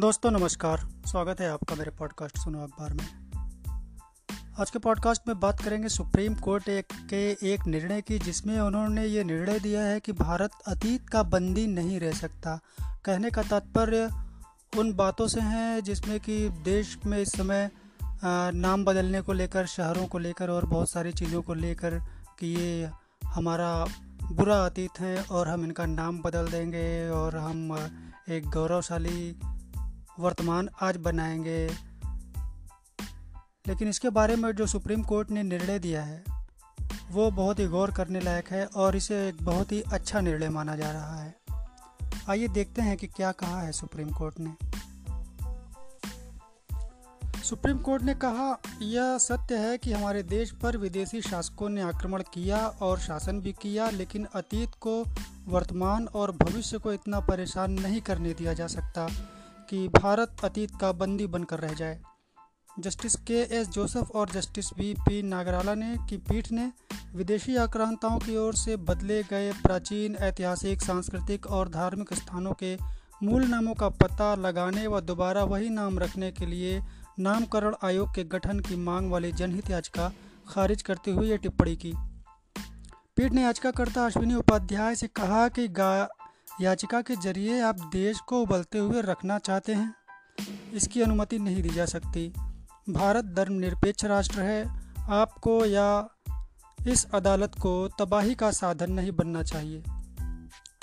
दोस्तों, नमस्कार। स्वागत है आपका मेरे पॉडकास्ट सुनो अखबार में। आज के पॉडकास्ट में बात करेंगे सुप्रीम कोर्ट एक, के एक निर्णय की, जिसमें उन्होंने ये निर्णय दिया है कि भारत अतीत का बंदी नहीं रह सकता। कहने का तात्पर्य उन बातों से है, जिसमें कि देश में इस समय नाम बदलने को लेकर, शहरों को लेकर और बहुत सारी चीज़ों को लेकर कि ये हमारा बुरा अतीत है और हम इनका नाम बदल देंगे और हम एक गौरवशाली वर्तमान आज बनाएँगे। लेकिन इसके बारे में जो सुप्रीम कोर्ट ने निर्णय दिया है, वो बहुत ही गौर करने लायक है और इसे एक बहुत ही अच्छा निर्णय माना जा रहा है। आइए देखते हैं कि क्या कहा है सुप्रीम कोर्ट ने। सुप्रीम कोर्ट ने कहा, यह सत्य है कि हमारे देश पर विदेशी शासकों ने आक्रमण किया और शासन भी किया, लेकिन अतीत को, वर्तमान और भविष्य को इतना परेशान नहीं करने दिया जा सकता। कि भारत अतीत का बंदी बनकर रह जाए। जस्टिस के एस जोसेफ और जस्टिस बी पी नागराला ने की पीठ ने विदेशी आक्रांताओं की ओर से बदले गए प्राचीन ऐतिहासिक, सांस्कृतिक और धार्मिक स्थानों के मूल नामों का पता लगाने व दोबारा वही नाम रखने के लिए नामकरण आयोग के गठन की मांग वाली जनहित याचिका खारिज करते हुए ये टिप्पणी की। पीठ ने याचिकाकर्ता अश्विनी उपाध्याय से कहा कि याचिका के ज़रिए आप देश को उबलते हुए रखना चाहते हैं। इसकी अनुमति नहीं दी जा सकती। भारत धर्मनिरपेक्ष राष्ट्र है। आपको या इस अदालत को तबाही का साधन नहीं बनना चाहिए।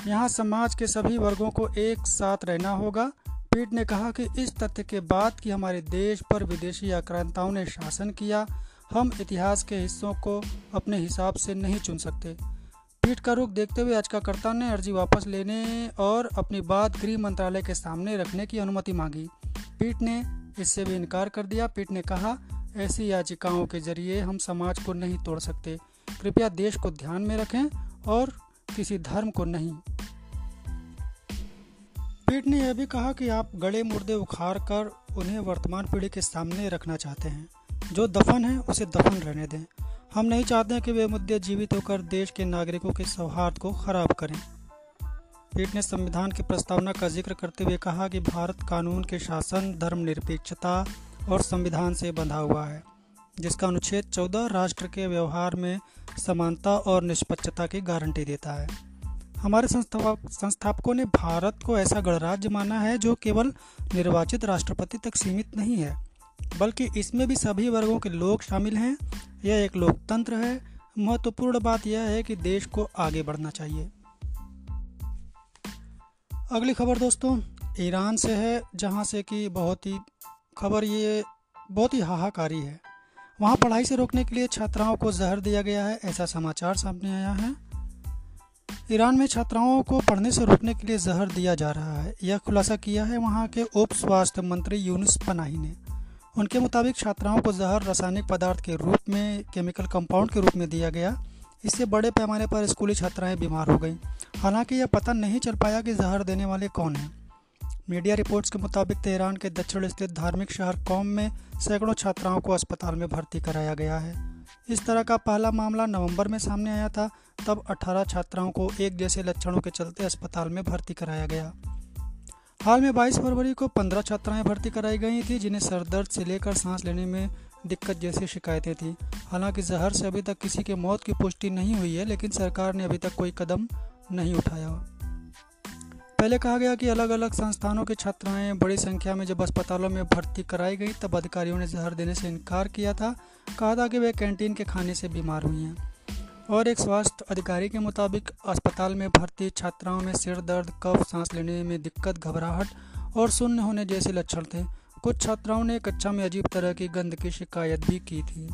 यहाँ समाज के सभी वर्गों को एक साथ रहना होगा। पीठ ने कहा कि इस तथ्य के बाद कि हमारे देश पर विदेशी आक्रांताओं ने शासन किया, हम इतिहास के हिस्सों को अपने हिसाब से नहीं चुन सकते। पीठ का रुख देखते हुए याचिकाकर्ता ने अर्जी वापस लेने और अपनी बात गृह मंत्रालय के सामने रखने की अनुमति मांगी। पीठ ने इससे भी इनकार कर दिया। पीठ ने कहा, ऐसी याचिकाओं के ज़रिए हम समाज को नहीं तोड़ सकते। कृपया देश को ध्यान में रखें और किसी धर्म को नहीं। पीठ ने यह भी कहा कि आप गड़े मुर्दे उखाड़ कर उन्हें वर्तमान पीढ़ी के सामने रखना चाहते हैं। जो दफन है, उसे दफन रहने दें। हम नहीं चाहते हैं कि वे मुद्दे जीवित होकर देश के नागरिकों के सौहार्द को खराब करें। पीठ ने संविधान की प्रस्तावना का ज़िक्र करते हुए कहा कि भारत कानून के शासन, धर्मनिरपेक्षता और संविधान से बंधा हुआ है, जिसका अनुच्छेद 14 राष्ट्र के व्यवहार में समानता और निष्पक्षता की गारंटी देता है। हमारे संस्थापकों ने भारत को ऐसा गणराज्य माना है जो केवल निर्वाचित राष्ट्रपति तक सीमित नहीं है, बल्कि इसमें भी सभी वर्गों के लोग शामिल हैं यह एक लोकतंत्र है। महत्वपूर्ण बात यह है कि देश को आगे बढ़ना चाहिए। अगली खबर दोस्तों, ईरान से है, जहाँ से कि बहुत ही खबर ये बहुत ही हाहाकारी है। वहाँ पढ़ाई से रोकने के लिए छात्राओं को जहर दिया गया है, ऐसा समाचार सामने आया है। ईरान में छात्राओं को पढ़ने से रोकने के लिए जहर दिया जा रहा है। यह खुलासा किया है वहाँ के उप स्वास्थ्य मंत्री यूनुस पनाही ने। उनके मुताबिक छात्राओं को जहर रासायनिक पदार्थ के रूप में, केमिकल कंपाउंड के रूप में दिया गया। इससे बड़े पैमाने पर स्कूली छात्राएँ बीमार हो गईं। हालाँकि यह पता नहीं चल पाया कि जहर देने वाले कौन हैं। मीडिया रिपोर्ट्स के मुताबिक तेहरान के दक्षिण स्थित धार्मिक शहर कौम में सैकड़ों छात्राओं को अस्पताल में भर्ती कराया गया है। इस तरह का पहला मामला नवंबर में सामने आया था, तब 18 छात्राओं को एक जैसे लक्षणों के चलते अस्पताल में भर्ती कराया गया। हाल में 22 फरवरी को 15 छात्राएँ भर्ती कराई गई थी, जिन्हें सर दर्द से लेकर सांस लेने में दिक्कत जैसी शिकायतें थी। हालाँकि जहर से अभी तक किसी के मौत की पुष्टि नहीं हुई है, लेकिन सरकार ने अभी तक कोई कदम नहीं उठाया। पहले कहा गया कि अलग अलग संस्थानों की छात्राएँ बड़ी संख्या में जब अस्पतालों में भर्ती कराई गई, तब अधिकारियों ने जहर देने से इनकार किया था। कहा था कि वे कैंटीन के खाने से बीमार हुई हैं। और एक स्वास्थ्य अधिकारी के मुताबिक, अस्पताल में भर्ती छात्राओं में सिर दर्द, कफ, सांस लेने में दिक्कत, घबराहट और शून्य होने जैसे लक्षण थे। कुछ छात्राओं ने कक्षा में अजीब तरह की गंद की शिकायत भी की थी।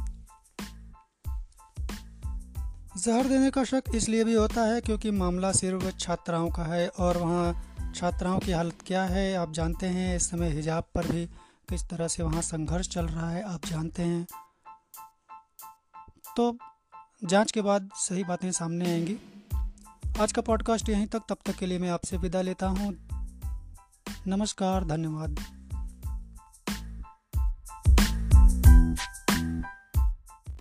जहर देने का शक इसलिए भी होता है क्योंकि मामला सिर्फ़ छात्राओं का है और वहाँ छात्राओं की हालत क्या है, आप जानते हैं। इस समय हिजाब पर भी किस तरह से वहाँ संघर्ष चल रहा है, आप जानते हैं। तो जाँच के बाद सही बातें सामने आएँगी। आज का पॉडकास्ट यहीं तक। तब तक के लिए मैं आपसे विदा लेता हूँ। नमस्कार, धन्यवाद।